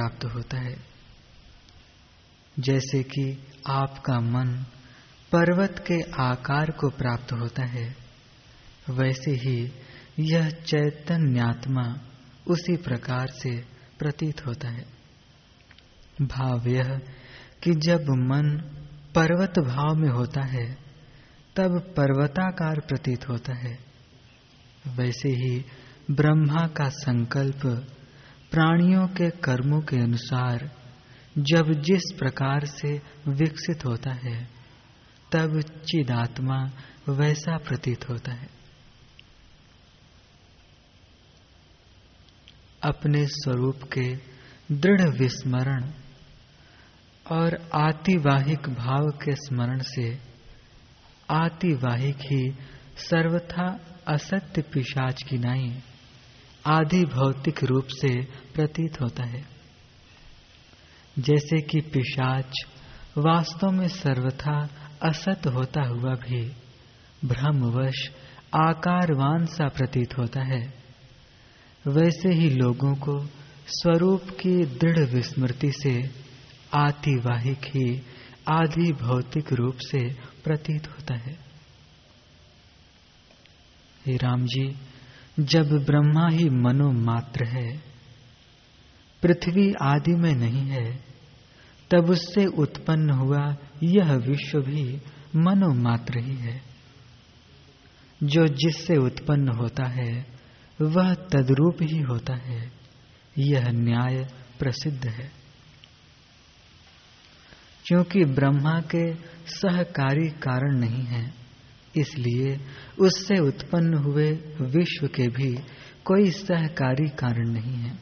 प्राप्त होता है। जैसे कि आपका मन पर्वत के आकार को प्राप्त होता है, वैसे ही यह चैतन्यात्मा उसी प्रकार से प्रतीत होता है। भाव यह कि जब मन पर्वत भाव में होता है, तब पर्वताकार प्रतीत होता है। वैसे ही ब्रह्मा का संकल्प प्राणियों के कर्मों के अनुसार जब जिस प्रकार से विकसित होता है, तब चिदात्मा वैसा प्रतीत होता है। अपने स्वरूप के दृढ़ विस्मरण और आतिवाहिक भाव के स्मरण से आतिवाहिक ही सर्वथा असत्य पिशाच की नाई। आधि भौतिक रूप से प्रतीत होता है। जैसे कि पिशाच वास्तव में सर्वथा असत होता हुआ भी भ्रमवश आकारवान सा प्रतीत होता है। वैसे ही लोगों को स्वरूप की दृढ़ विस्मृति से आतिवाहिक ही आदि भौतिक रूप से प्रतीत होता है। हे राम जी जब ब्रह्मा ही मनो मात्र है, पृथ्वी आदि में नहीं है, तब उससे उत्पन्न हुआ यह विश्व भी मनो मात्र ही है। जो जिससे उत्पन्न होता है, वह तद्रूप ही होता है, यह न्याय प्रसिद्ध है। क्योंकि ब्रह्मा के सहकारी कारण नहीं है इसलिए उससे उत्पन्न हुए विश्व के भी कोई सहकारी कारण नहीं है।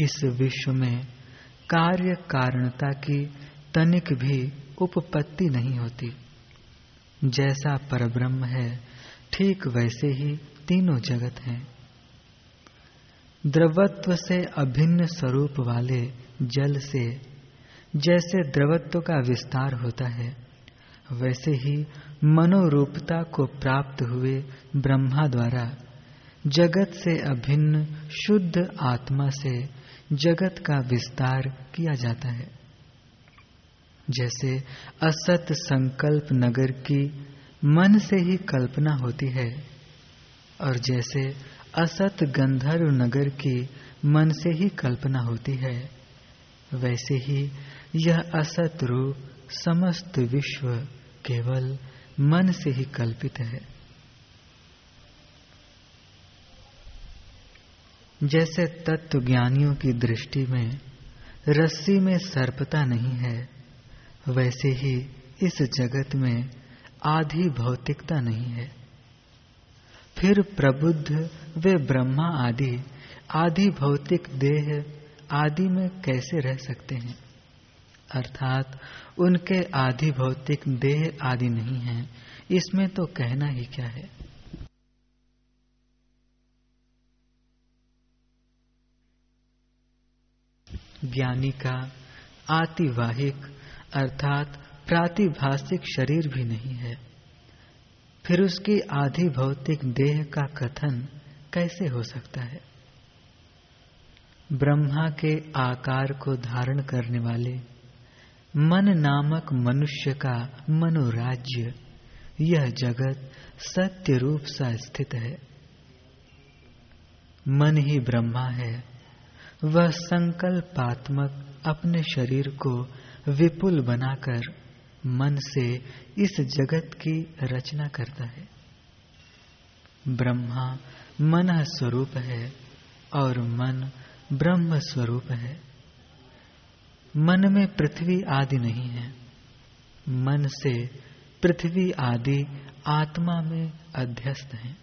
इस विश्व में कार्य कारणता की तनिक भी उपपत्ति नहीं होती। जैसा परब्रह्म है, ठीक वैसे ही तीनों जगत हैं। द्रवत्व से अभिन्न स्वरूप वाले जल से जैसे द्रवत्व का विस्तार होता है, वैसे ही मनोरूपता को प्राप्त हुए ब्रह्मा द्वारा जगत से अभिन्न शुद्ध आत्मा से जगत का विस्तार किया जाता है। जैसे असत संकल्प नगर की मन से ही कल्पना होती है, और जैसे असत गंधर्व नगर की मन से ही कल्पना होती है, वैसे ही यह असत रूप समस्त विश्व केवल मन से ही कल्पित है। जैसे तत्व ज्ञानियों की दृष्टि में रस्सी में सर्पता नहीं है, वैसे ही इस जगत में आधी भौतिकता नहीं है। फिर प्रबुद्ध, वे ब्रह्मा आदि, आधि भौतिक देह आदि में कैसे रह सकते हैं? अर्थात उनके आदि भौतिक देह आदि नहीं है। इसमें तो कहना ही क्या है? ज्ञानी का आतिवाहिक, अर्थात प्रातिभाषिक शरीर भी नहीं है। फिर उसकी आधि भौतिक देह का कथन कैसे हो सकता है? ब्रह्मा के आकार को धारण करने वाले मन नामक मनुष्य का मनोराज्य। यह जगत सत्य रूप सा स्थित है। मन ही ब्रह्मा है। वह संकल्पात्मक अपने शरीर को विपुल बनाकर मन से इस जगत की रचना करता है। ब्रह्मा मन स्वरूप है और मन ब्रह्म स्वरूप है। मन में पृथ्वी आदि नहीं है। मन से पृथ्वी आदि आत्मा में अध्यस्त है।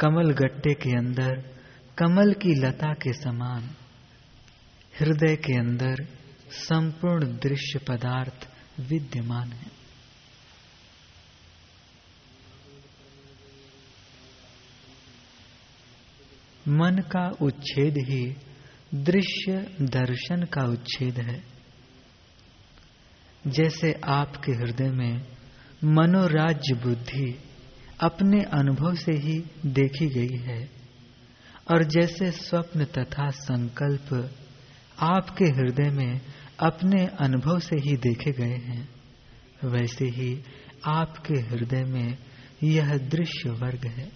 कमल गट्टे के अंदर, कमल की लता के समान, हृदय के अंदर संपूर्ण दृश्य पदार्थ विद्यमान है। मन का उच्छेद ही दृश्य दर्शन का उच्छेद है। जैसे आपके हृदय में मनोराज्य बुद्धि अपने अनुभव से ही देखी गई है, और जैसे स्वप्न तथा संकल्प आपके हृदय में अपने अनुभव से ही देखे गए हैं, वैसे ही आपके हृदय में यह दृश्य वर्ग है।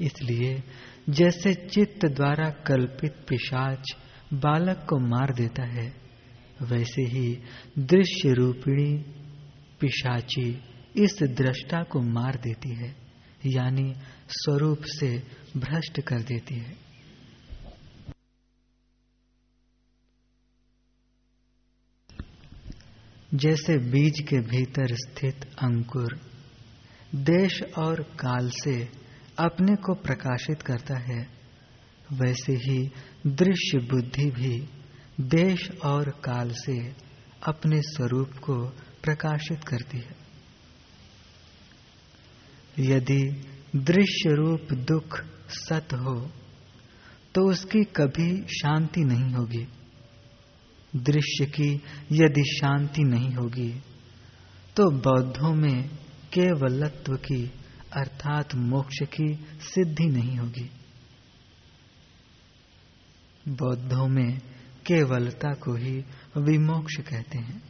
इसलिए जैसे चित्त द्वारा कल्पित पिशाच बालक को मार देता है, वैसे ही दृश्य रूपिणी पिशाची इस दृष्टा को मार देती है, यानी स्वरूप से भ्रष्ट कर देती है। जैसे बीज के भीतर स्थित अंकुर, देश और काल से अपने को प्रकाशित करता है, वैसे ही दृश्य बुद्धि भी देश और काल से अपने स्वरूप को प्रकाशित करती है। यदि दृश्य रूप दुख सत हो तो उसकी कभी शांति नहीं होगी। दृश्य की यदि शांति नहीं होगी तो बौद्धों में केवलत्व की अर्थात मोक्ष की सिद्धि नहीं होगी। बौद्धों में केवलता को ही विमोक्ष कहते हैं।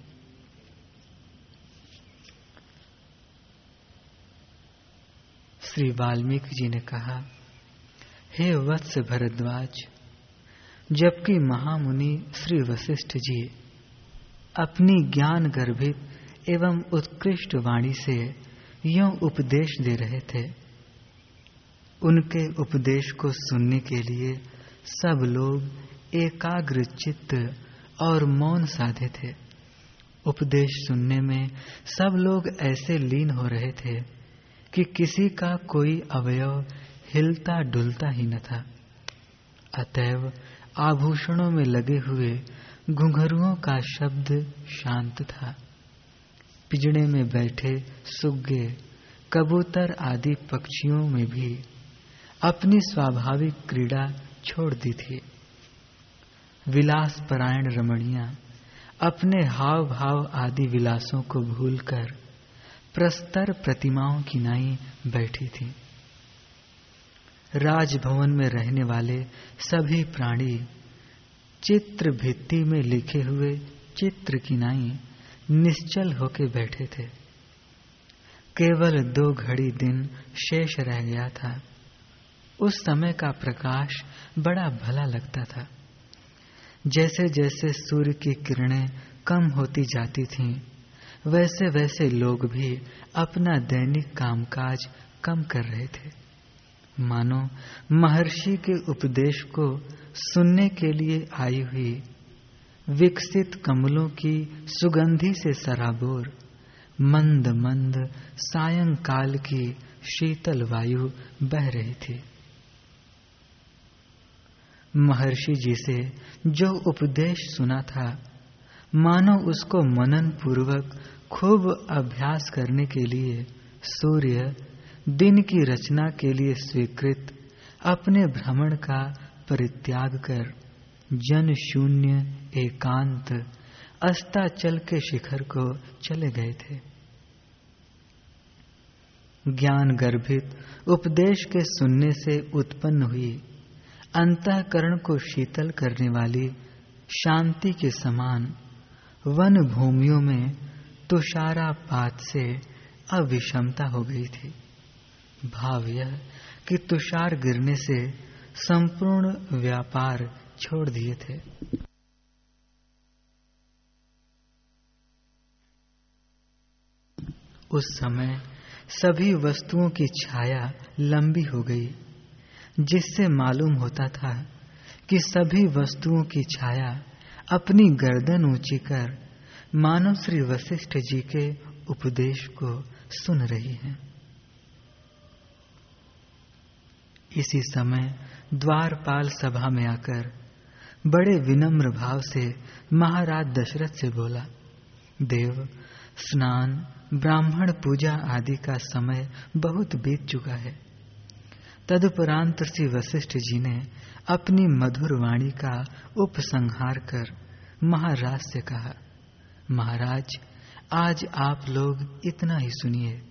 श्री वाल्मीकि जी ने कहा, हे वत्स भरद्वाज, जबकि महामुनि श्री वशिष्ठ जी अपनी ज्ञान गर्भित एवं उत्कृष्ट वाणी से यो उपदेश दे रहे थे। उनके उपदेश को सुनने के लिए सब लोग एकाग्र चित्त और मौन साधे थे। उपदेश सुनने में सब लोग ऐसे लीन हो रहे थे कि किसी का कोई अवयव हिलता डुलता ही न था। अतएव आभूषणों में लगे हुए घुंघरुओं का शब्द शांत था। पिजड़े में बैठे सुग्गे कबूतर आदि पक्षियों में भी अपनी स्वाभाविक क्रीड़ा छोड़ दी थी। विलास परायण रमणिया अपने हाव भाव आदि विलासों को भूलकर प्रस्तर प्रतिमाओं की नाई बैठी थी। राजभवन में रहने वाले सभी प्राणी चित्र भित्ति में लिखे हुए चित्र की नाई निश्चल होके बैठे थे। केवल दो घड़ी दिन शेष रह गया था। उस समय का प्रकाश बड़ा भला लगता था। जैसे जैसे सूर्य की किरणें कम होती जाती थीं, वैसे वैसे लोग भी अपना दैनिक कामकाज कम कर रहे थे। मानो महर्षि के उपदेश को सुनने के लिए आई हुई विकसित कमलों की सुगंधि से सराबोर, मंद मंद सायंकाल की शीतल वायु बह रही थी। महर्षि जी से जो उपदेश सुना था, मानो उसको मनन पूर्वक खूब अभ्यास करने के लिए सूर्य दिन की रचना के लिए स्वीकृत अपने भ्रमण का परित्याग कर जन शून्य एकांत अस्ताचल के शिखर को चले गए थे। ज्ञान गर्भित उपदेश के सुनने से उत्पन्न हुई अंतकरण को शीतल करने वाली शांति के समान वन भूमियों में तुषारापात से अविषमता हो गई थी। भाव यह कि तुषार गिरने से संपूर्ण व्यापार छोड़ दिए थे। उस समय सभी वस्तुओं की छाया लंबी हो गई, जिससे मालूम होता था कि सभी वस्तुओं की छाया अपनी गर्दन ऊँची कर मानव श्री वशिष्ठ जी के उपदेश को सुन रही है। इसी समय द्वारपाल सभा में आकर बड़े विनम्र भाव से महाराज दशरथ से बोला, देव, स्नान, ब्राह्मण पूजा आदि का समय बहुत बीत चुका है। तदुपरांत श्री वशिष्ठ जी ने अपनी मधुर वाणी का उपसंहार कर महाराज से कहा, महाराज, आज आप लोग इतना ही सुनिए,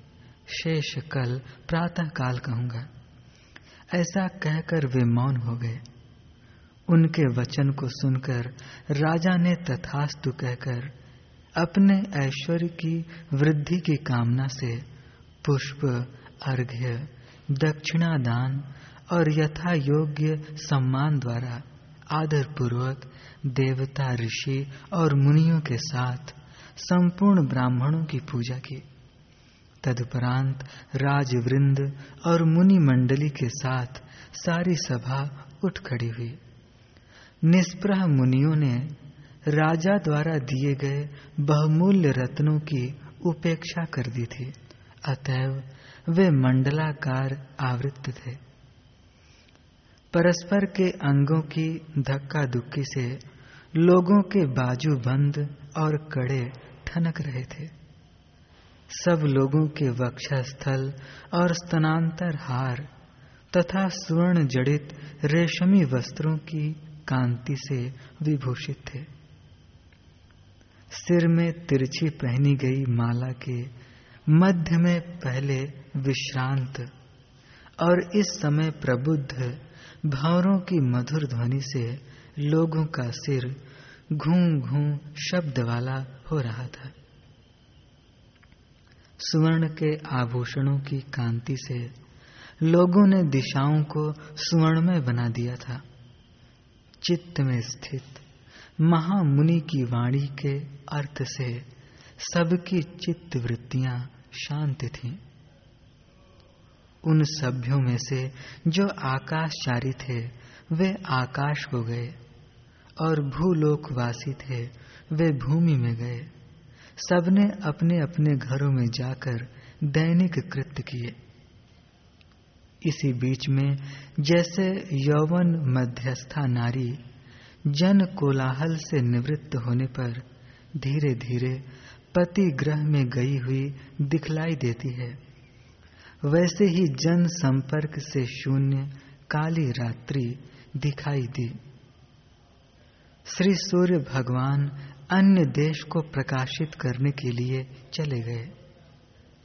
शेष कल प्रातः काल कहूँगा। ऐसा कहकर वे मौन हो गए। उनके वचन को सुनकर राजा ने तथास्तु कहकर अपने ऐश्वर्य की वृद्धि की कामना से पुष्प, अर्घ्य दक्षिणा दान और यथा योग्य सम्मान द्वारा आदर पूर्वक देवता, ऋषि और मुनियों के साथ संपूर्ण ब्राह्मणों की पूजा की। तदुपरांत राजवृंद और मुनि मंडली के साथ सारी सभा उठ खड़ी हुई। निष्प्रह मुनियों ने राजा द्वारा दिए गए बहुमूल्य रत्नों की उपेक्षा कर दी थी। अतएव वे मंडलाकार आवृत्त थे। परस्पर के अंगों की धक्का दुक्की से लोगों के बाजू बंद और कड़े ठनक रहे थे। सब लोगों के वक्षस्थल और स्तनांतर हार तथा स्वर्ण जड़ित रेशमी वस्त्रों की कांति से विभूषित थे। सिर में तिरछी पहनी गई माला के मध्य में पहले विश्रांत और इस समय प्रबुद्ध भावरों की मधुर ध्वनि से लोगों का सिर घूं घूं शब्द वाला हो रहा था। सुवर्ण के आभूषणों की कांति से लोगों ने दिशाओं को सुवर्ण में बना दिया था। चित्त में स्थित महामुनि की वाणी के अर्थ से सबकी चित्त वृत्तियाँ शांत थीं। उन सभ्यों में से जो आकाशचारी थे, वे आकाश को गए और भूलोकवासी थे, वे भूमि में गए सबने अपने अपने घरों में जाकर दैनिक कृत्य किए इसी बीच में जैसे यौवन मध्यस्था नारी जन कोलाहल से निवृत्त होने पर धीरे धीरे पति ग्रह में गई हुई दिखलाई देती है। वैसे ही जन संपर्क से शून्य काली रात्रि दिखाई दी। श्री सूर्य भगवान अन्य देश को प्रकाशित करने के लिए चले गए।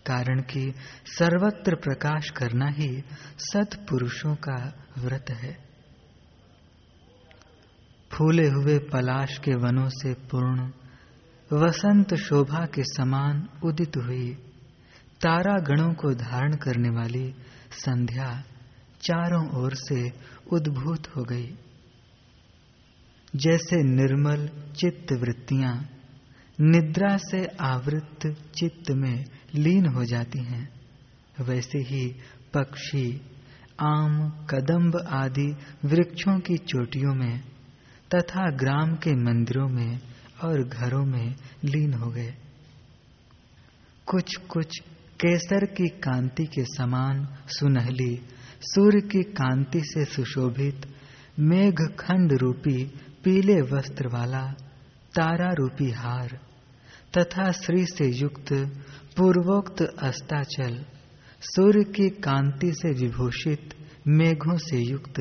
कारण कि सर्वत्र प्रकाश करना ही सत्पुरुषों का व्रत है। फूले हुए पलाश के वनों से पूर्ण, वसंत शोभा के समान उदित हुई तारा गणों को धारण करने वाली संध्या चारों ओर से उद्भूत हो गई। जैसे निर्मल चित्त वृत्तियाँ निद्रा से आवृत चित्त में लीन हो जाती हैं। वैसे ही पक्षी, आम, कदम्ब आदि वृक्षों की चोटियों में तथा ग्राम के मंदिरों में और घरों में लीन हो गए। कुछ कुछ केसर की कांति के समान सुनहली, सूर्य की कांति से सुशोभित मेघ खंड रूपी पीले वस्त्र वाला, तारा रूपी हार तथा श्री से युक्त पूर्वोक्त अस्ताचल, सूर्य की कांति से विभूषित, मेघों से युक्त,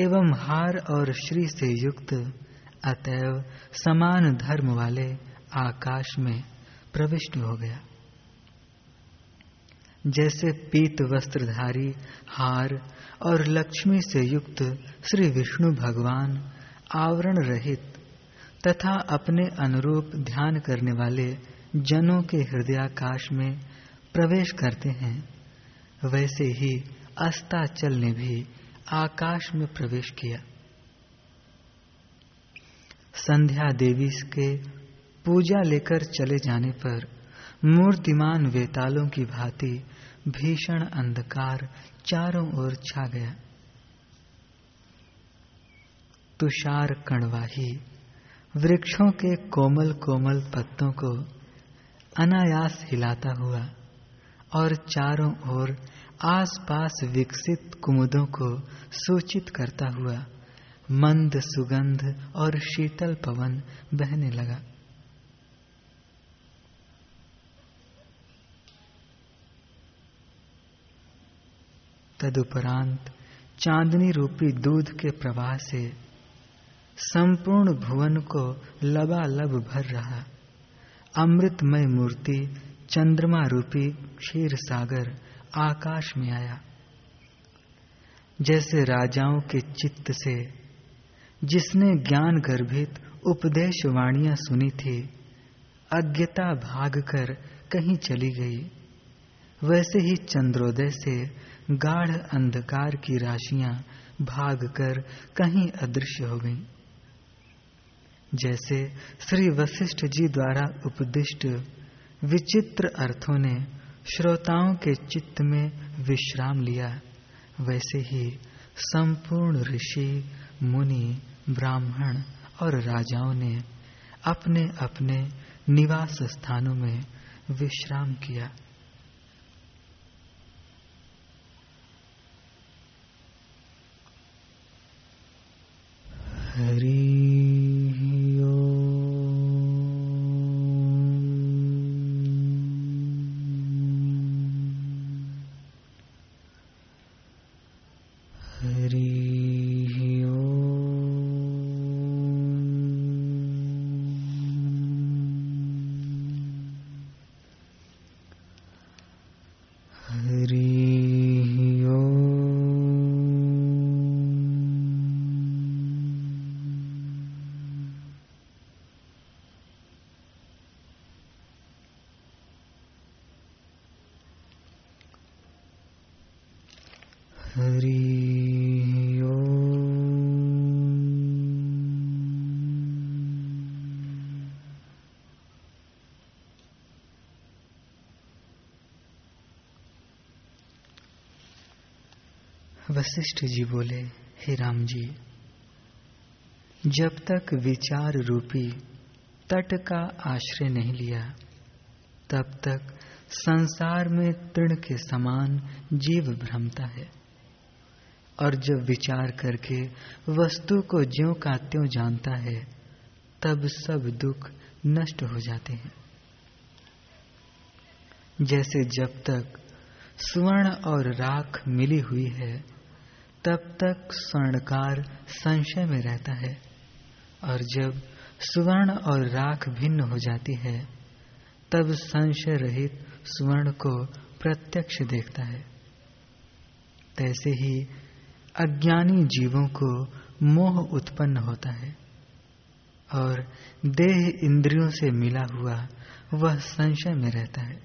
एवं हार और श्री से युक्त, अतएव समान धर्म वाले आकाश में प्रविष्ट हो गया। जैसे पीत वस्त्रधारी, हार और लक्ष्मी से युक्त श्री विष्णु भगवान आवरण रहित तथा अपने अनुरूप ध्यान करने वाले जनों के हृदयाकाश में प्रवेश करते हैं, वैसे ही अस्ताचल ने भी आकाश में प्रवेश किया। संध्या देवी के पूजा लेकर चले जाने पर मूर्तिमान वेतालों की भांति भीषण अंधकार चारों ओर छा गया। तुषार कणवाही वृक्षों के कोमल कोमल पत्तों को अनायास हिलाता हुआ और चारों ओर आसपास विकसित कुमुदों को सूचित करता हुआ मंद सुगंध और शीतल पवन बहने लगा। तदुपरांत चांदनी रूपी दूध के प्रवाह से संपूर्ण भुवन को लबालब भर रहा। अमृतमय मूर्ति चंद्रमा रूपी क्षीर सागर आकाश में आया जैसे राजाओं के चित्त से, जिसने ज्ञान गर्भित उपदेश वाणियाँ सुनी थी, अज्ञता भागकर कहीं चली गई वैसे ही चंद्रोदय से गाढ़ अंधकार की राशियाँ भागकर कहीं अदृश्य हो गईं। जैसे श्री वशिष्ठ जी द्वारा उपदिष्ट विचित्र अर्थों ने श्रोताओं के चित्त में विश्राम लिया, वैसे ही संपूर्ण ऋषि, मुनि, ब्राह्मण और राजाओं ने अपने अपने निवास स्थानों में विश्राम किया। हरी वशिष्ठ जी बोले, हे राम जी, जब तक विचार रूपी तट का आश्रय नहीं लिया, तब तक संसार में तृण के समान जीव भ्रमता है। और जब विचार करके वस्तु को ज्यो का त्यों जानता है, तब सब दुख नष्ट हो जाते हैं। जैसे जब तक स्वर्ण और राख मिली हुई है तब तक स्वर्णकार संशय में रहता है और जब स्वर्ण और राख भिन्न हो जाती है, तब संशय रहित स्वर्ण को प्रत्यक्ष देखता है। तैसे ही अज्ञानी जीवों को मोह उत्पन्न होता है और देह इंद्रियों से मिला हुआ वह संशय में रहता है।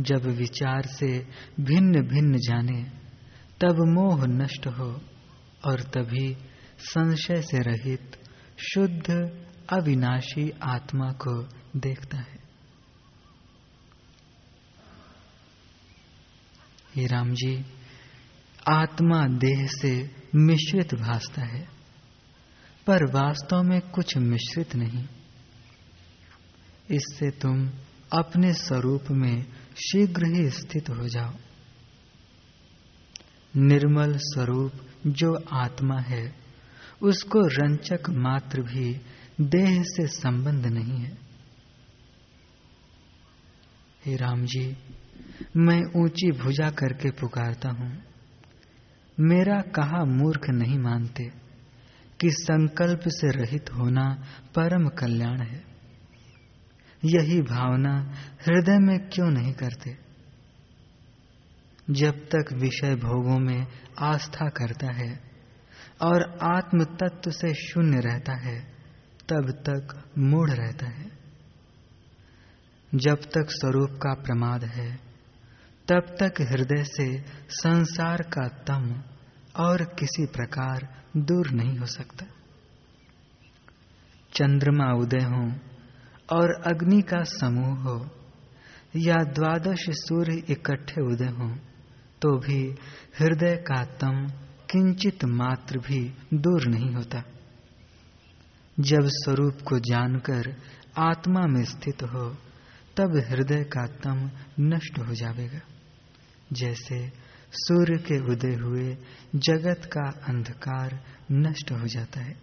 जब विचार से भिन्न भिन्न जाने तब मोह नष्ट हो और तभी संशय से रहित शुद्ध अविनाशी आत्मा को देखता है। राम जी आत्मा देह से मिश्रित भासता है, पर वास्तव में कुछ मिश्रित नहीं। इससे तुम अपने स्वरूप में शीघ्र ही स्थित हो जाओ। निर्मल स्वरूप जो आत्मा है, उसको रंचक मात्र भी देह से संबंध नहीं है। हे राम जी मैं ऊँची भुजा करके पुकारता हूँ। मेरा कहा मूर्ख नहीं मानते कि संकल्प से रहित होना परम कल्याण है। यही भावना हृदय में क्यों नहीं करते? जब तक विषय भोगों में आस्था करता है और आत्म तत्व से शून्य रहता है, तब तक मूढ़ रहता है। जब तक स्वरूप का प्रमाद है, तब तक हृदय से संसार का तम और किसी प्रकार दूर नहीं हो सकता। चंद्रमा उदय हो और अग्नि का समूह हो, या द्वादश सूर्य इकट्ठे उदय हों तो भी हृदय का तम किंचित मात्र भी दूर नहीं होता। जब स्वरूप को जानकर आत्मा में स्थित हो, तब हृदय का तम नष्ट हो जाएगा जैसे सूर्य के उदय हुए जगत का अंधकार नष्ट हो जाता है।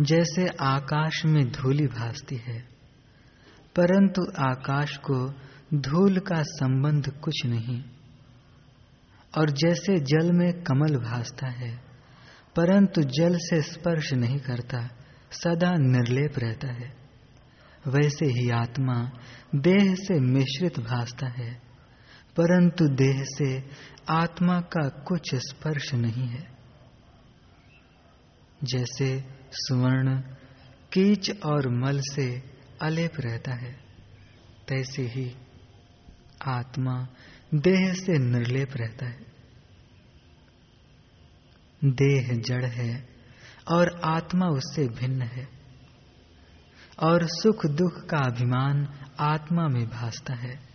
जैसे आकाश में धूली भासती है परंतु आकाश को धूल का संबंध कुछ नहीं। और जैसे जल में कमल भासता है, परंतु जल से स्पर्श नहीं करता, सदा निर्लेप रहता है। वैसे ही आत्मा देह से मिश्रित भासता है, परंतु देह से आत्मा का कुछ स्पर्श नहीं है। जैसे सुवर्ण, कीच और मल से अलेप रहता है। तैसे ही आत्मा देह से निर्लेप रहता है। देह जड़ है और आत्मा उससे भिन्न है और सुख दुख का अभिमान आत्मा में भासता है।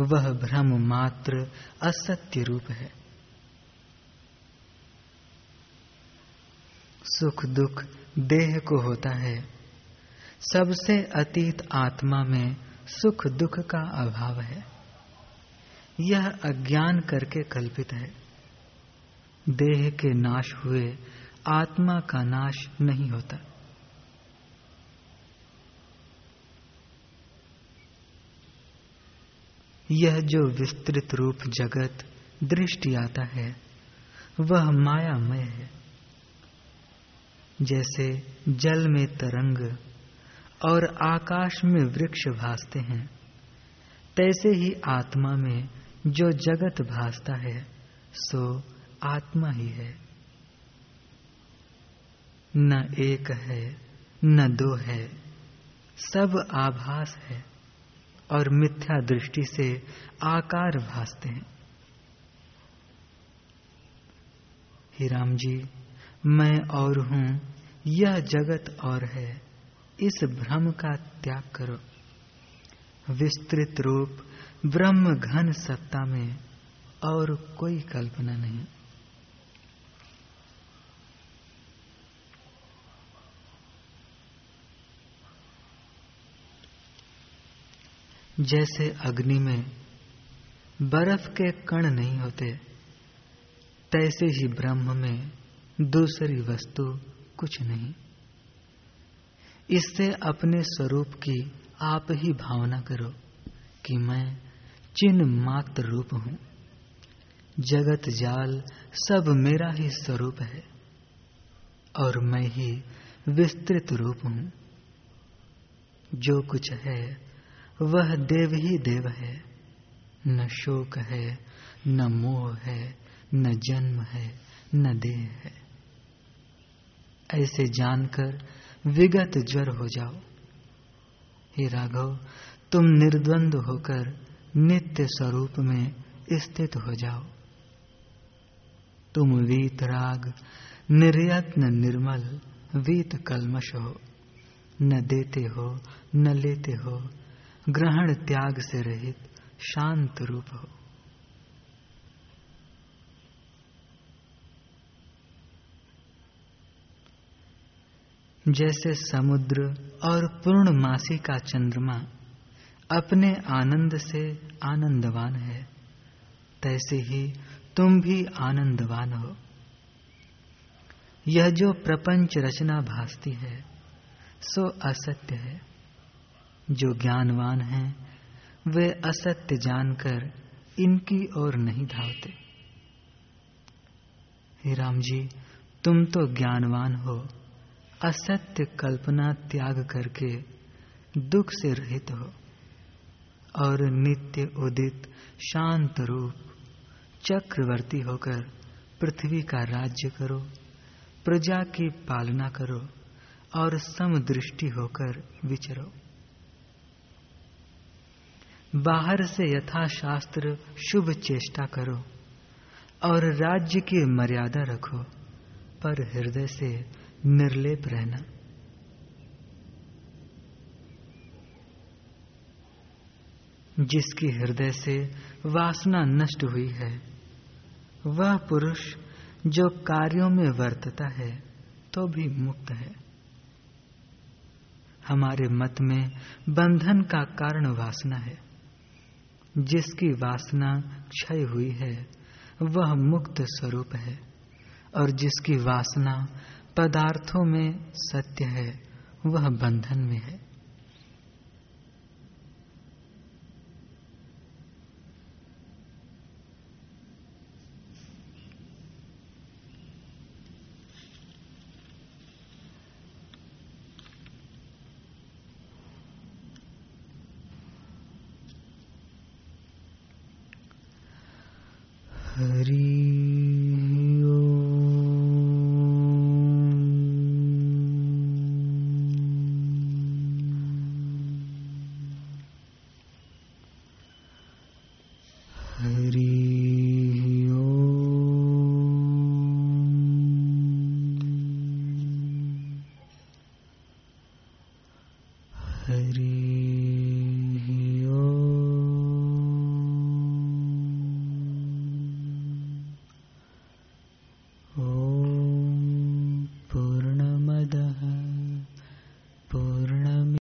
वह भ्रम मात्र असत्य रूप है। सुख दुख देह को होता है। सबसे अतीत आत्मा में सुख दुख का अभाव है। यह अज्ञान करके कल्पित है। देह के नाश हुए आत्मा का नाश नहीं होता। यह जो विस्तृत रूप जगत दृष्टि आता है, वह मायामय है। जैसे जल में तरंग और आकाश में वृक्ष भासते हैं। तैसे ही आत्मा में जो जगत भासता है, सो आत्मा ही है। न एक है, न दो है, सब आभास है और मिथ्या दृष्टि से आकार भासते हैं। ही राम जी, मैं और हूँ, यह जगत और है। इस भ्रम का त्याग करो। विस्तृत रूप ब्रह्म घन सत्ता में और कोई कल्पना नहीं। जैसे अग्नि में बर्फ़ के कण नहीं होते, तैसे ही ब्रह्म में दूसरी वस्तु कुछ नहीं। इससे अपने स्वरूप की आप ही भावना करो कि मैं चिन्ह मात्र रूप हूँ। जगत जाल सब मेरा ही स्वरूप है और मैं ही विस्तृत रूप हूँ। जो कुछ है, वह देव ही देव है। न शोक है, न मोह है, न जन्म है, न देह है। ऐसे जानकर विगत ज्वर हो जाओ। हे राघव, तुम निर्द्वंद होकर नित्य स्वरूप में स्थित हो जाओ। तुम वीत राग, निर्यत्न निर्मल, वीत कलमश हो। न देते हो, न लेते हो, ग्रहण त्याग से रहित शांत रूप हो। जैसे समुद्र और पूर्णमासी का चंद्रमा अपने आनंद से आनंदवान है, तैसे ही तुम भी आनंदवान हो। यह जो प्रपंच रचना भासती है, सो असत्य है। जो ज्ञानवान हैं, वे असत्य जानकर इनकी ओर नहीं धावते। हे राम जी, तुम तो ज्ञानवान हो। असत्य कल्पना त्याग करके दुख से रहित हो और नित्य उदित शांत रूप चक्रवर्ती होकर पृथ्वी का राज्य करो, प्रजा की पालना करो और समदृष्टि होकर विचरो। बाहर से यथाशास्त्र शुभ चेष्टा करो और राज्य की मर्यादा रखो, पर हृदय से निर्लेप रहना। जिसकी हृदय से वासना नष्ट हुई है, वह पुरुष जो कार्यों में वर्तता है तो भी मुक्त है। हमारे मत में बंधन का कारण वासना है। जिसकी वासना क्षय हुई है, वह मुक्त स्वरूप है, और जिसकी वासना पदार्थों में सत्य है वह बंधन में है। हरी